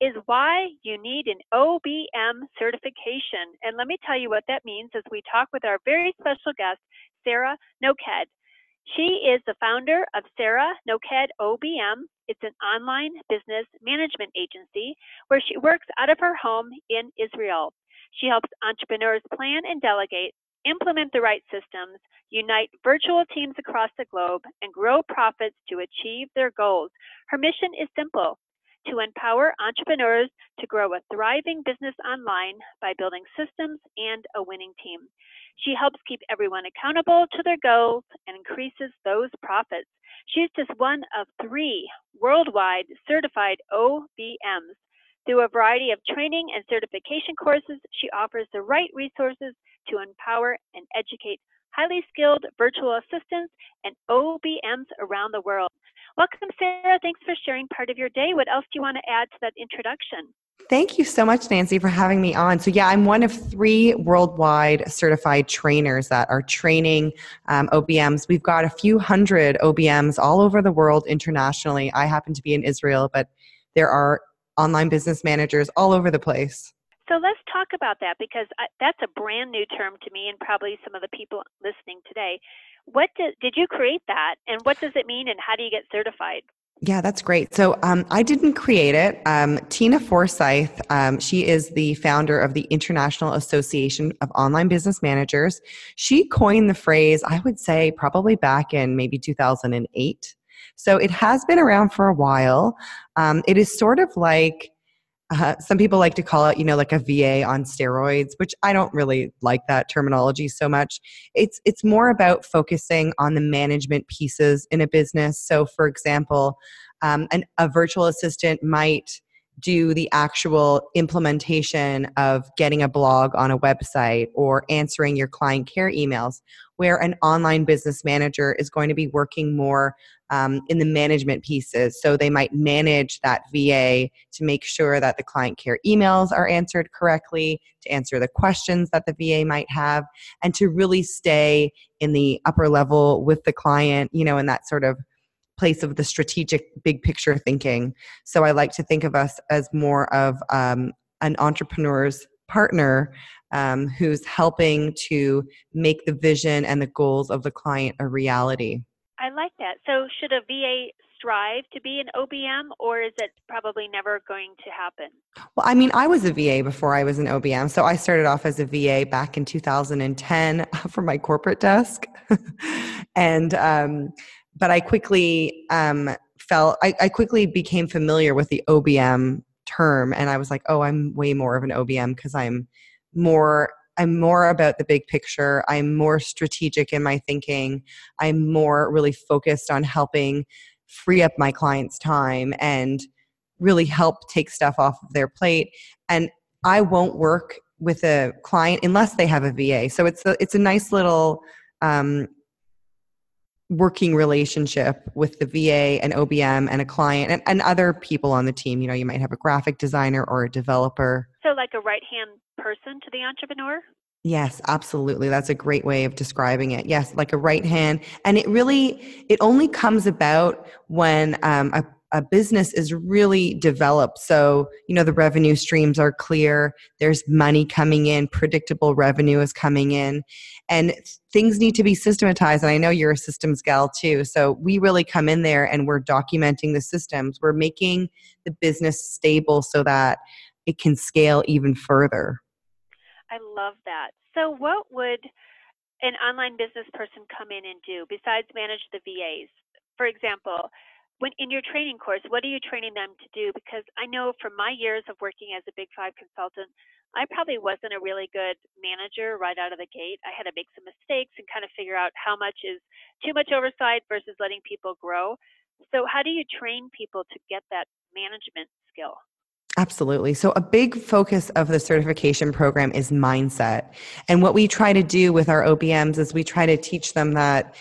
is why you need an OBM certification. And let me tell you what that means as we talk with our very special guest, Sarah Noked. She is the founder of Sarah Noked OBM. It's an online business management agency where she works out of her home in Israel. She helps entrepreneurs plan and delegate, implement the right systems, unite virtual teams across the globe, and grow profits to achieve their goals. Her mission is simple to empower entrepreneurs to grow a thriving business online by building systems and a winning team. She helps keep everyone accountable to their goals and increases those profits. She's just one of three worldwide certified OBMs. Through a variety of training and certification courses, she offers the right resources to empower and educate highly skilled virtual assistants and OBMs around the world. Welcome, Sarah. Thanks for sharing part of your day. What else do you want to add to that introduction? Thank you so much, Nancy, for having me on. So, yeah, I'm one of three worldwide certified trainers that are training um, OBMs. We've got a few hundred OBMs all over the world internationally. I happen to be in Israel, but there are online business managers all over the place. So let's talk about that because I, that's a brand new term to me and probably some of the people listening today. What did, did you create that and what does it mean and how do you get certified? Yeah, that's great. So um, I didn't create it. Um, Tina Forsyth, um, she is the founder of the International Association of Online Business Managers. She coined the phrase, I would say, probably back in maybe 2008. So it has been around for a while. Um, it is sort of like uh, some people like to call it, you know, like a VA on steroids, which I don't really like that terminology so much. It's it's more about focusing on the management pieces in a business. So, for example, um, an, a virtual assistant might do the actual implementation of getting a blog on a website or answering your client care emails, where an online business manager is going to be working more um, in the management pieces. So they might manage that VA to make sure that the client care emails are answered correctly, to answer the questions that the VA might have, and to really stay in the upper level with the client, you know, in that sort of place of the strategic big picture thinking. So I like to think of us as more of um, an entrepreneur's partner um, who's helping to make the vision and the goals of the client a reality. I like that. So should a VA strive to be an OBM or is it probably never going to happen? Well, I mean, I was a VA before I was an OBM. So I started off as a VA back in 2010 for my corporate desk. and um, but I quickly um, felt I, I quickly became familiar with the OBM term, and I was like, oh, I'm way more of an OBM because I'm more I'm more about the big picture. I'm more strategic in my thinking. I'm more really focused on helping free up my clients' time and really help take stuff off of their plate. And I won't work with a client unless they have a VA. So it's a, it's a nice little um, working relationship with the VA and OBM and a client and, and other people on the team. You know, you might have a graphic designer or a developer. So, like a right hand person to the entrepreneur? Yes, absolutely. That's a great way of describing it. Yes, like a right hand. And it really, it only comes about when um, a a business is really developed. So, you know, the revenue streams are clear, there's money coming in, predictable revenue is coming in, and things need to be systematized. And I know you're a systems gal too. So, we really come in there and we're documenting the systems, we're making the business stable so that it can scale even further. I love that. So, what would an online business person come in and do besides manage the VAs? For example, when in your training course, what are you training them to do? Because I know from my years of working as a Big Five consultant, I probably wasn't a really good manager right out of the gate. I had to make some mistakes and kind of figure out how much is too much oversight versus letting people grow. So, how do you train people to get that management skill? Absolutely. So, a big focus of the certification program is mindset. And what we try to do with our OBMs is we try to teach them that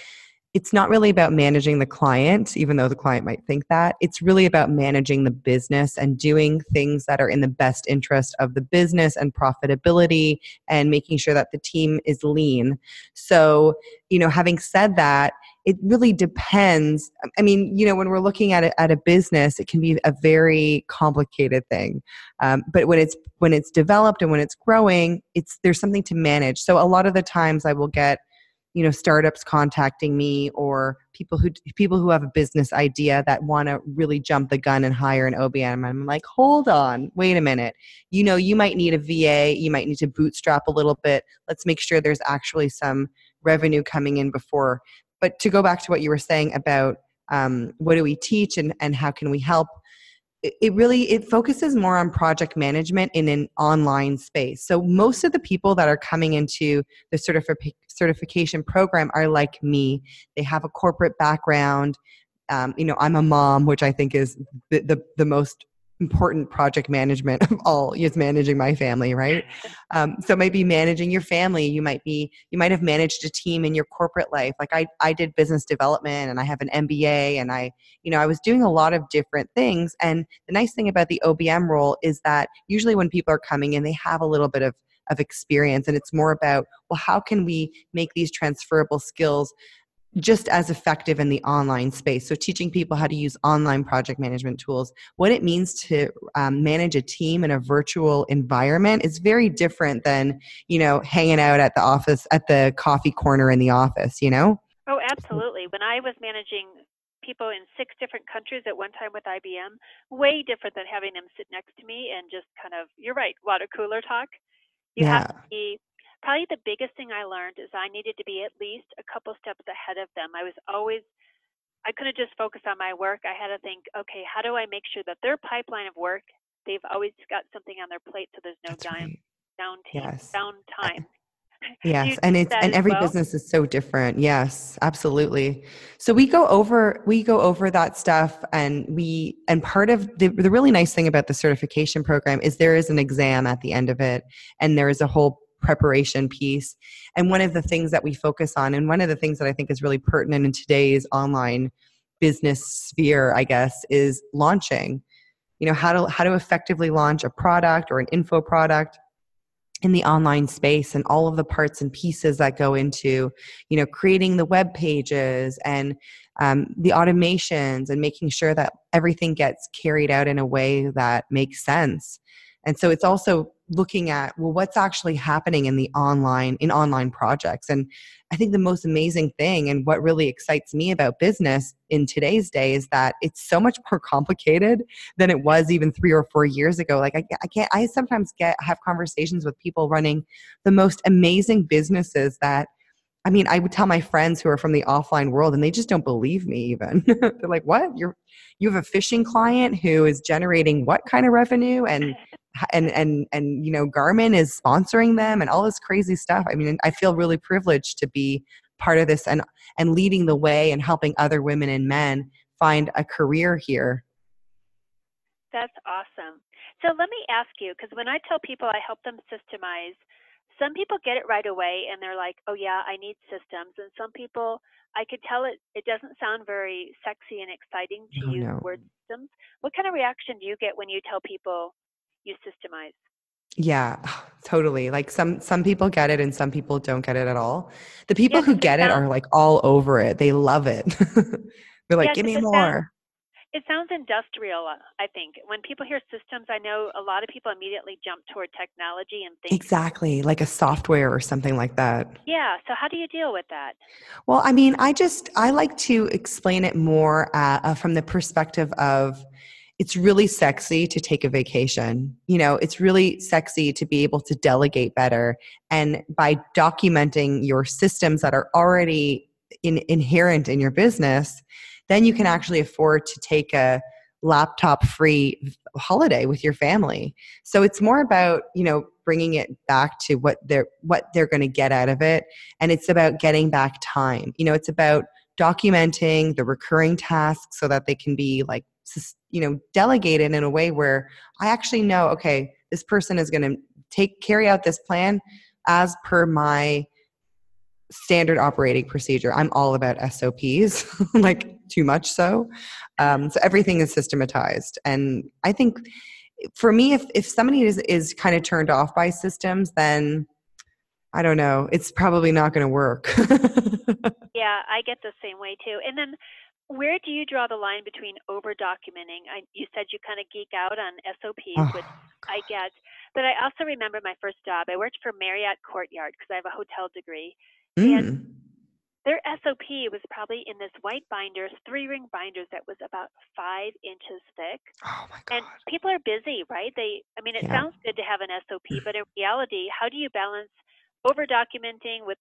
it's not really about managing the client, even though the client might think that. It's really about managing the business and doing things that are in the best interest of the business and profitability and making sure that the team is lean. So, you know, having said that, it really depends. I mean, you know, when we're looking at it at a business, it can be a very complicated thing. Um, but when it's when it's developed and when it's growing, it's there's something to manage. So a lot of the times, I will get you know startups contacting me or people who people who have a business idea that want to really jump the gun and hire an OBM. I'm like, hold on, wait a minute. You know, you might need a VA, you might need to bootstrap a little bit. Let's make sure there's actually some revenue coming in before. But to go back to what you were saying about um, what do we teach and, and how can we help it really it focuses more on project management in an online space. So most of the people that are coming into the certifi- certification program are like me. They have a corporate background. Um, you know i'm a mom which i think is the, the, the most important project management of all is managing my family right? Um, so maybe managing your family you might be you might have managed a team in your corporate life. Like i i did business development and i have an mba and i you know i was doing a lot of different things. And the nice thing about the obm role is that usually when people are coming in they have a little bit of of experience and it's more about well how can we make these transferable skills just as effective in the online space. So, teaching people how to use online project management tools, what it means to um, manage a team in a virtual environment is very different than, you know, hanging out at the office, at the coffee corner in the office, you know? Oh, absolutely. When I was managing people in six different countries at one time with IBM, way different than having them sit next to me and just kind of, you're right, water cooler talk. You yeah. have to be probably the biggest thing I learned is I needed to be at least a couple steps ahead of them. I was always I couldn't just focus on my work. I had to think, okay, how do I make sure that their pipeline of work, they've always got something on their plate so there's no down right. down, yes. downtime. Yes, and it's and every well? business is so different. Yes, absolutely. So we go over we go over that stuff and we and part of the the really nice thing about the certification program is there is an exam at the end of it and there is a whole preparation piece. And one of the things that we focus on, and one of the things that I think is really pertinent in today's online business sphere, I guess, is launching. You know, how to how to effectively launch a product or an info product in the online space and all of the parts and pieces that go into you know creating the web pages and um, the automations and making sure that everything gets carried out in a way that makes sense and so it's also looking at well what's actually happening in the online in online projects and i think the most amazing thing and what really excites me about business in today's day is that it's so much more complicated than it was even three or four years ago like i, I can't i sometimes get have conversations with people running the most amazing businesses that I mean, I would tell my friends who are from the offline world and they just don't believe me even. They're like, "What? You're you have a fishing client who is generating what kind of revenue and and and and you know Garmin is sponsoring them and all this crazy stuff. I mean, I feel really privileged to be part of this and and leading the way and helping other women and men find a career here. That's awesome. So let me ask you because when I tell people I help them systemize, some people get it right away and they're like, "Oh yeah, I need systems." And some people I could tell it it doesn't sound very sexy and exciting to oh, use no. word systems. What kind of reaction do you get when you tell people you systemize. Yeah, totally. Like some some people get it and some people don't get it at all. The people yeah, who get it, sounds, are like all over it. They love it. They're like, yeah, "Give me more." Sounds, it sounds industrial, uh, I think. When people hear systems, I know a lot of people immediately jump toward technology and think Exactly, like a software or something like that. Yeah, so how do you deal with that? Well, I mean, I just I like to explain it more uh, uh from the perspective of it's really sexy to take a vacation. You know, it's really sexy to be able to delegate better. And by documenting your systems that are already in, inherent in your business, then you can actually afford to take a laptop free holiday with your family so it's more about you know bringing it back to what they're what they're going to get out of it and it's about getting back time you know it's about documenting the recurring tasks so that they can be like you know delegated in a way where i actually know okay this person is going to take carry out this plan as per my standard operating procedure. I'm all about SOPs, like too much so. Um, so everything is systematized. And I think for me, if, if somebody is, is kind of turned off by systems, then I don't know, it's probably not going to work. yeah, I get the same way too. And then where do you draw the line between over documenting? you said you kind of geek out on SOPs, oh, which I get. But I also remember my first job. I worked for Marriott Courtyard because I have a hotel degree. Mm. And their SOP was probably in this white binder, three ring binders that was about five inches thick. Oh my God. And people are busy, right? They, I mean, it yeah. sounds good to have an SOP, but in reality, how do you balance over documenting with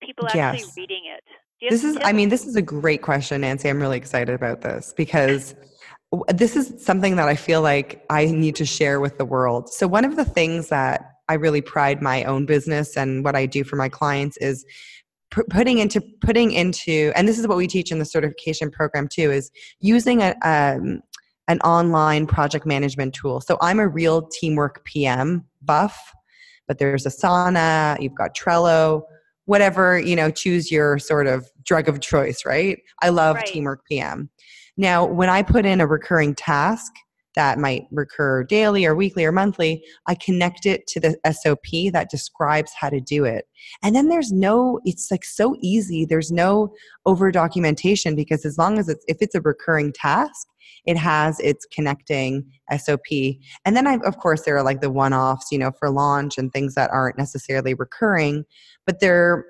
people actually yes. reading it? This is, I mean, this is a great question, Nancy. I'm really excited about this because this is something that I feel like I need to share with the world. So, one of the things that I really pride my own business and what I do for my clients is putting into putting into and this is what we teach in the certification program too is using a um, an online project management tool. So I'm a real teamwork PM buff, but there's Asana, you've got Trello, whatever, you know, choose your sort of drug of choice, right? I love right. teamwork PM. Now, when I put in a recurring task, that might recur daily or weekly or monthly, I connect it to the SOP that describes how to do it. And then there's no, it's like so easy. There's no over documentation because as long as it's, if it's a recurring task, it has its connecting SOP. And then I, of course, there are like the one offs, you know, for launch and things that aren't necessarily recurring, but they're,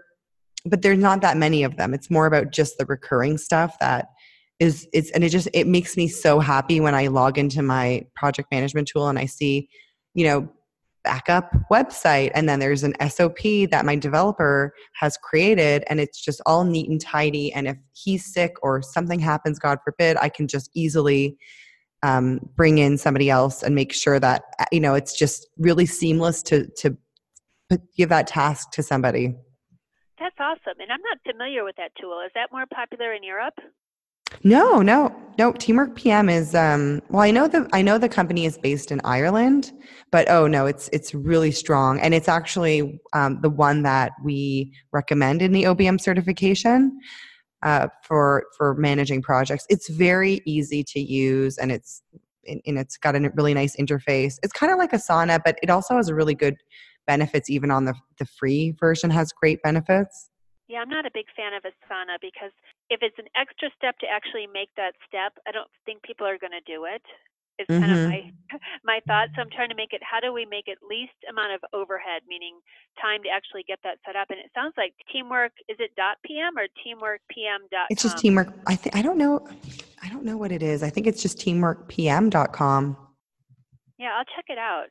but there's not that many of them. It's more about just the recurring stuff that is it's and it just it makes me so happy when I log into my project management tool and I see, you know, backup website and then there's an SOP that my developer has created and it's just all neat and tidy and if he's sick or something happens god forbid I can just easily um, bring in somebody else and make sure that uh, you know it's just really seamless to to give that task to somebody. That's awesome. And I'm not familiar with that tool. Is that more popular in Europe? No, no, no. Teamwork PM is um, well. I know the I know the company is based in Ireland, but oh no, it's it's really strong, and it's actually um, the one that we recommend in the OBM certification uh, for for managing projects. It's very easy to use, and it's and it's got a really nice interface. It's kind of like Asana, but it also has a really good benefits. Even on the the free version, has great benefits. Yeah, I'm not a big fan of Asana because if it's an extra step to actually make that step, I don't think people are going to do it. it. Is mm-hmm. kind of my my thought. So I'm trying to make it. How do we make it least amount of overhead, meaning time to actually get that set up? And it sounds like teamwork. Is it dot .pm or teamworkpm dot? It's just teamwork. I think I don't know. I don't know what it is. I think it's just teamworkpm.com. Yeah, I'll check it out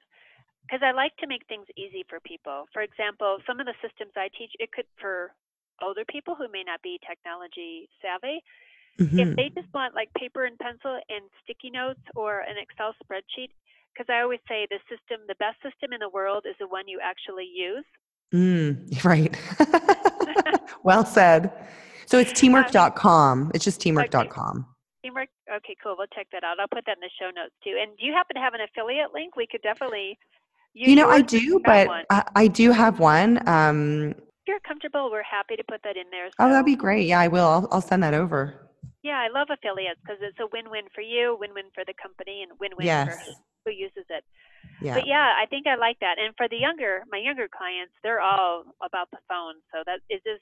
because I like to make things easy for people. For example, some of the systems I teach, it could for older people who may not be technology savvy, mm-hmm. if they just want like paper and pencil and sticky notes or an Excel spreadsheet, because I always say the system, the best system in the world is the one you actually use. Mm, right. well said. So it's teamwork.com. It's just teamwork.com. Okay. Teamwork. Okay, cool. We'll check that out. I'll put that in the show notes too. And do you happen to have an affiliate link? We could definitely. you know, I do, but I, I, do have one. Um, you're comfortable, we're happy to put that in there. So. Oh, that'd be great. Yeah, I will. I'll, I'll send that over. Yeah, I love affiliates because it's a win-win for you, win-win for the company, and win-win yes. for who uses it. Yeah. But yeah, I think I like that. And for the younger, my younger clients, they're all about the phone. So that is this.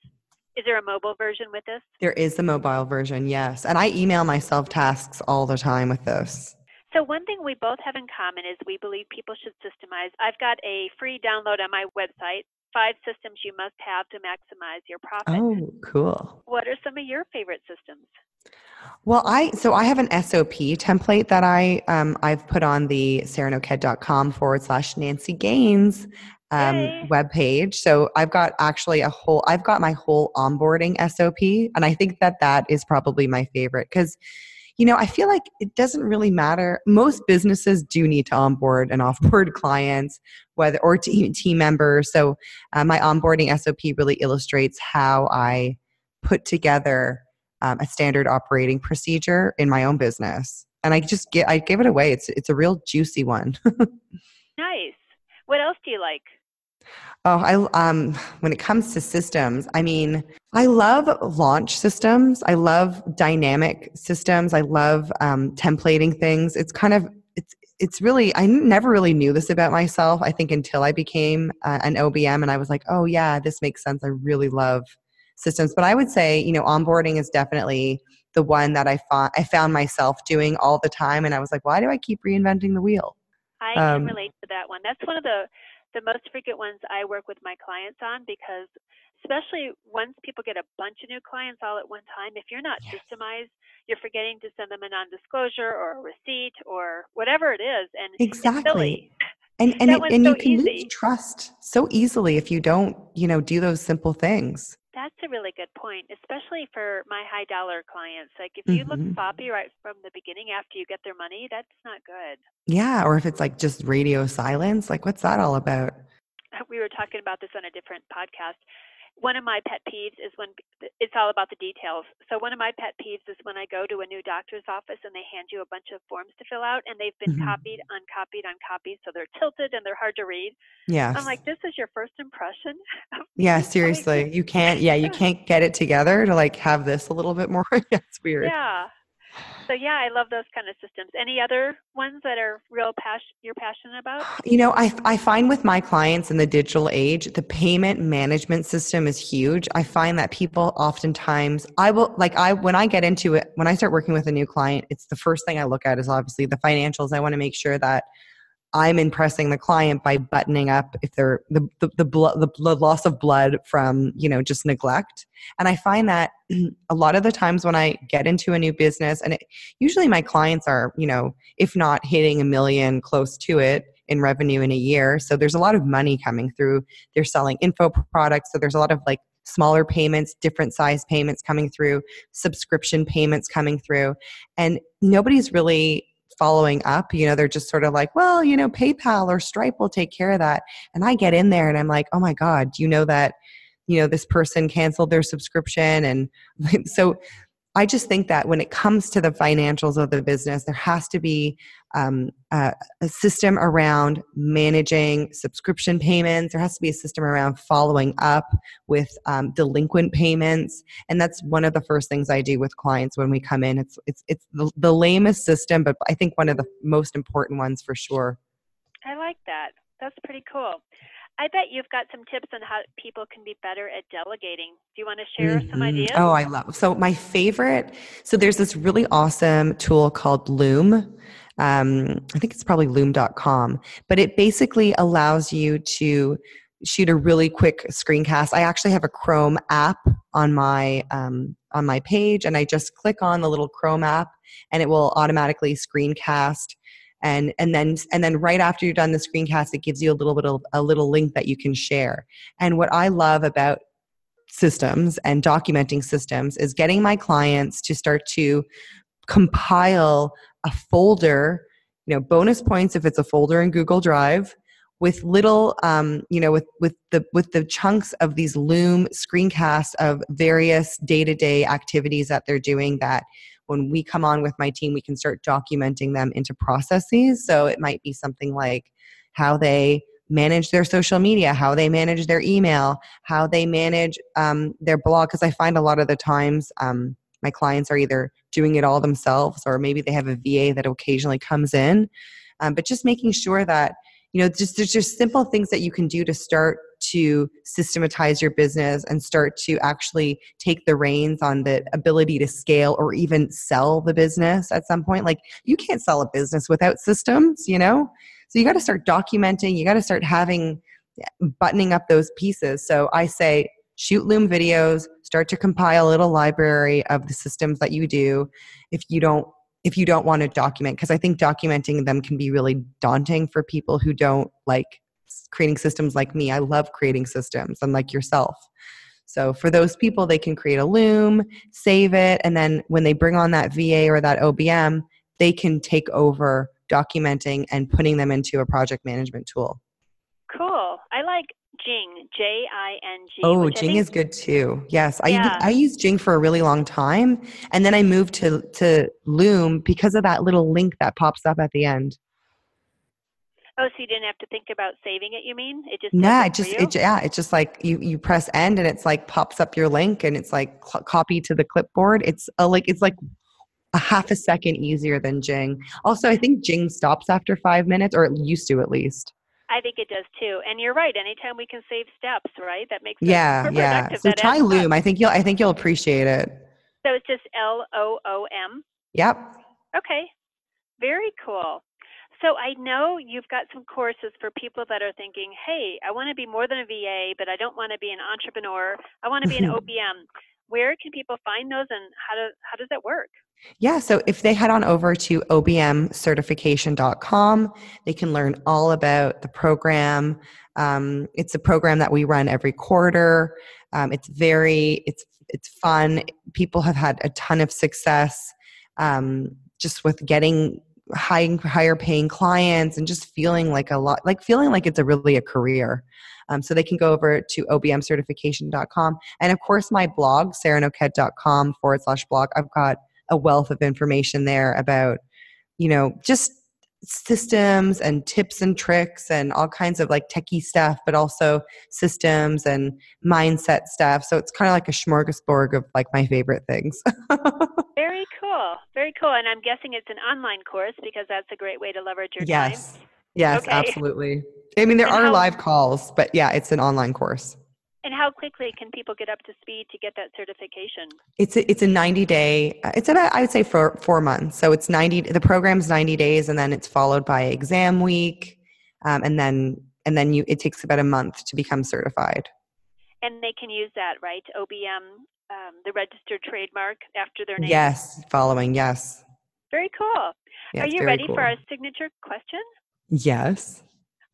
Is there a mobile version with this? There is the mobile version, yes. And I email myself tasks all the time with this. So, one thing we both have in common is we believe people should systemize. I've got a free download on my website, five systems you must have to maximize your profit. Oh, cool. What are some of your favorite systems? Well, I so I have an SOP template that I um, I've put on the sarahnoked.com forward slash Nancy Gaines um, web page. So I've got actually a whole, I've got my whole onboarding SOP. And I think that that is probably my favorite because, you know, I feel like it doesn't really matter. Most businesses do need to onboard and offboard clients, whether or team, team members. So uh, my onboarding SOP really illustrates how I put together um, a standard operating procedure in my own business. And I just get, I give it away. It's, it's a real juicy one. nice. What else do you like? Oh, I um when it comes to systems, I mean, I love launch systems. I love dynamic systems. I love um, templating things. It's kind of it's it's really I never really knew this about myself. I think until I became uh, an OBM and I was like, oh yeah, this makes sense. I really love systems. But I would say, you know, onboarding is definitely the one that I found I found myself doing all the time, and I was like, why do I keep reinventing the wheel? I can um, relate to that one. That's one of the the most frequent ones I work with my clients on because especially once people get a bunch of new clients all at one time, if you're not yes. systemized, you're forgetting to send them a non-disclosure or a receipt or whatever it is, and exactly. And and, it, and so you can easy. lose trust so easily if you don't, you know, do those simple things. That's a really good point, especially for my high dollar clients. Like if you mm-hmm. look sloppy right from the beginning after you get their money, that's not good. Yeah, or if it's like just radio silence, like what's that all about? We were talking about this on a different podcast one of my pet peeves is when it's all about the details. So one of my pet peeves is when I go to a new doctor's office and they hand you a bunch of forms to fill out and they've been mm-hmm. copied, uncopied, uncopied, so they're tilted and they're hard to read. Yeah. I'm like, this is your first impression. yeah, seriously. You can't yeah, you can't get it together to like have this a little bit more. That's weird. Yeah so yeah, I love those kind of systems. Any other ones that are real passion you're passionate about? You know, I I find with my clients in the digital age, the payment management system is huge. I find that people oftentimes I will like I when I get into it, when I start working with a new client, it's the first thing I look at is obviously the financials. I want to make sure that I'm impressing the client by buttoning up if they're the the the, blood, the, the loss of blood from you know just neglect. And I find that a lot of the times when I get into a new business, and it, usually my clients are you know if not hitting a million, close to it in revenue in a year. So there's a lot of money coming through. They're selling info products, so there's a lot of like smaller payments, different size payments coming through, subscription payments coming through, and nobody's really following up. You know, they're just sort of like, well, you know, PayPal or Stripe will take care of that. And I get in there and I'm like, oh my God, you know that, you know, this person canceled their subscription. And so I just think that when it comes to the financials of the business, there has to be um, a, system around managing subscription payments. There has to be a system around following up with um, delinquent payments, and that's one of the first things I do with clients when we come in. It's it's it's the, the lamest system, but I think one of the most important ones for sure. I like that. That's pretty cool. I bet you've got some tips on how people can be better at delegating. Do you want to share mm-hmm. some ideas? Oh, I love. So my favorite. So there's this really awesome tool called Loom. Um, I think it's probably loom.com, but it basically allows you to shoot a really quick screencast. I actually have a Chrome app on my um, on my page, and I just click on the little Chrome app, and it will automatically screencast and and then and then right after you're done the screencast it gives you a little bit of a little link that you can share. And what i love about systems and documenting systems is getting my clients to start to compile a folder you know bonus points if it's a folder in google drive with little um, you know with with the with the chunks of these loom screencasts of various day-to-day activities that they're doing that when we come on with my team, we can start documenting them into processes. So it might be something like how they manage their social media, how they manage their email, how they manage um, their blog. Because I find a lot of the times um, my clients are either doing it all themselves or maybe they have a VA that occasionally comes in. Um, but just making sure that you know just there's just simple things that you can do to start to systematize your business and start to actually take the reins on the ability to scale or even sell the business at some point. Like you can't sell a business without systems you know? So you got to start documenting you got to start having buttoning up those pieces. So i say shoot loom videos start to compile a little library of the systems that you do if you don't if you don't want to document because i think documenting them can be really daunting for people who don't like creating systems like me. I love creating systems, unlike yourself. So for those people, they can create a Loom, save it, and then when they bring on that VA or that OBM, they can take over documenting and putting them into a project management tool. Cool. I like Jing, J I N G. Oh, Jing is good too. Yes, Yeah. I I used Jing for a really long time, and then I moved to to Loom because of that little link that pops up at the end. Oh, so you didn't have to think about saving it, you mean? It just Yeah, it just it yeah, it's just like you you press end and it's like pops up your link and it's like cl- copy to the clipboard. It's a, like it's like a half a second easier than Jing. Also, I think Jing stops after five minutes, or it used to at least. I think it does too. And you're right. Anytime we can save steps, right? That makes it Yeah, more yeah. So try adds. Loom. I think you'll I think you'll appreciate it. So it's just L O O M. Yep. Okay. Very cool. So I know you've got some courses for people that are thinking, hey, I want to be more than a VA, but I don't want to be an entrepreneur. I want to be an OBM. Where can people find those and how, do, how does that work? Yeah, so if they head on over to obmcertification.com, they can learn all about the program. Um, it's a program that we run every quarter. Um, it's very, it's it's fun. People have had a ton of success um, just with getting high, higher paying clients and just feeling like a lot, like feeling like it's a really a career. Um, so they can go over to obmcertification.com. And of course, my blog, sarahnoked.com forward slash blog. I've got a wealth of information there about you know just systems and tips and tricks and all kinds of like techie stuff but also systems and mindset stuff so it's kind of like a smorgasbord of like my favorite things Very cool. Very cool. And I'm guessing it's an online course because that's a great way to leverage your yes time. yes Okay. absolutely i mean there And are how- live calls but yeah it's an online course And how quickly can people get up to speed to get that certification? It's a, it's a 90 day, it's about, I would say for four months. So it's 90, the program's 90 days and then it's followed by exam week. Um, and then, and then you, it takes about a month to become certified. And they can use that, right? OBM, um, the registered trademark after their name. Yes. Following. Yes. Very cool. Yeah, Are you ready cool. for our signature question? Yes.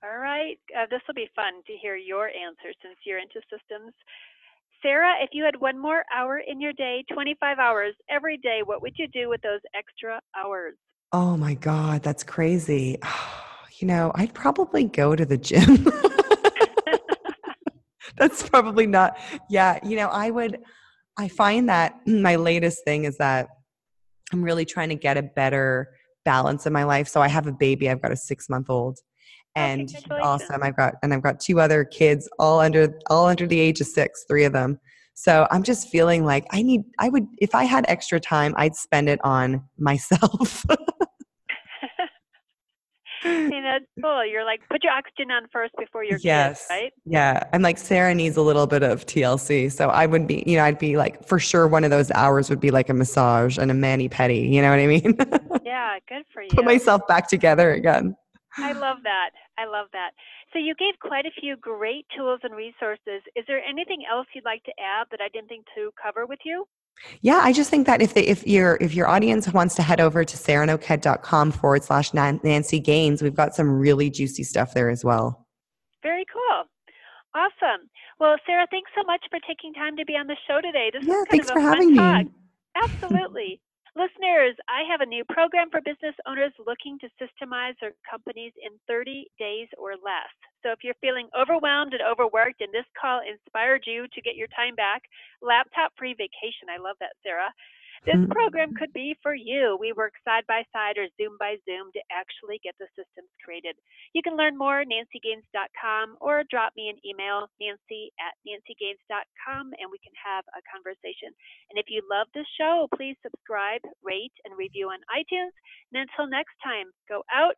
All right. Uh, this will be fun to hear your answer since you're into systems. Sarah, if you had one more hour in your day, 25 hours every day, what would you do with those extra hours? Oh my God. That's crazy. You know, I'd probably go to the gym. that's probably not, yeah. You know, I would, I find that my latest thing is that I'm really trying to get a better balance in my life. So I have a baby. I've got a six month old, and he's awesome. I've got and I've got two other kids, all under all under the age of six, three of them. So I'm just feeling like I need. I would if I had extra time, I'd spend it on myself. See, that's cool. You're like, put your oxygen on first before your Yes. kids, right? yeah, I'm like Sarah needs a little bit of TLC. So I would be, you know, I'd be like for sure one of those hours would be like a massage and a mani pedi. You know what I mean? Yeah, good for you. Put myself back together again. I love that. I love that. So you gave quite a few great tools and resources. Is there anything else you'd like to add that I didn't think to cover with you? Yeah, I just think that if they, if your if your audience wants to head over to sarahnoked.com forward slash Nancy Gaines, we've got some really juicy stuff there as well. Very cool. Awesome. Well, Sarah, thanks so much for taking time to be on the show today. This Yeah, was kind thanks of a for having talk. me. Absolutely. Listeners, I have a new program for business owners looking to systemize their companies in 30 days or less. So if you're feeling overwhelmed and overworked and this call inspired you to get your time back, laptop free vacation. I love that, Sarah. This Mhm. program could be for you. We work side by side or Zoom by Zoom to actually get the systems created. You can learn more at nancygaines.com or drop me an email, nancy at nancygaines.com, and we can have a conversation. And if you love this show, please subscribe, rate, and review on iTunes. And until next time, go out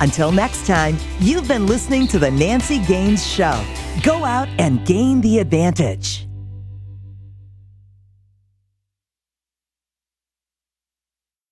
Until next time, you've been listening to The Nancy Gaines Show. Go out and gain the advantage.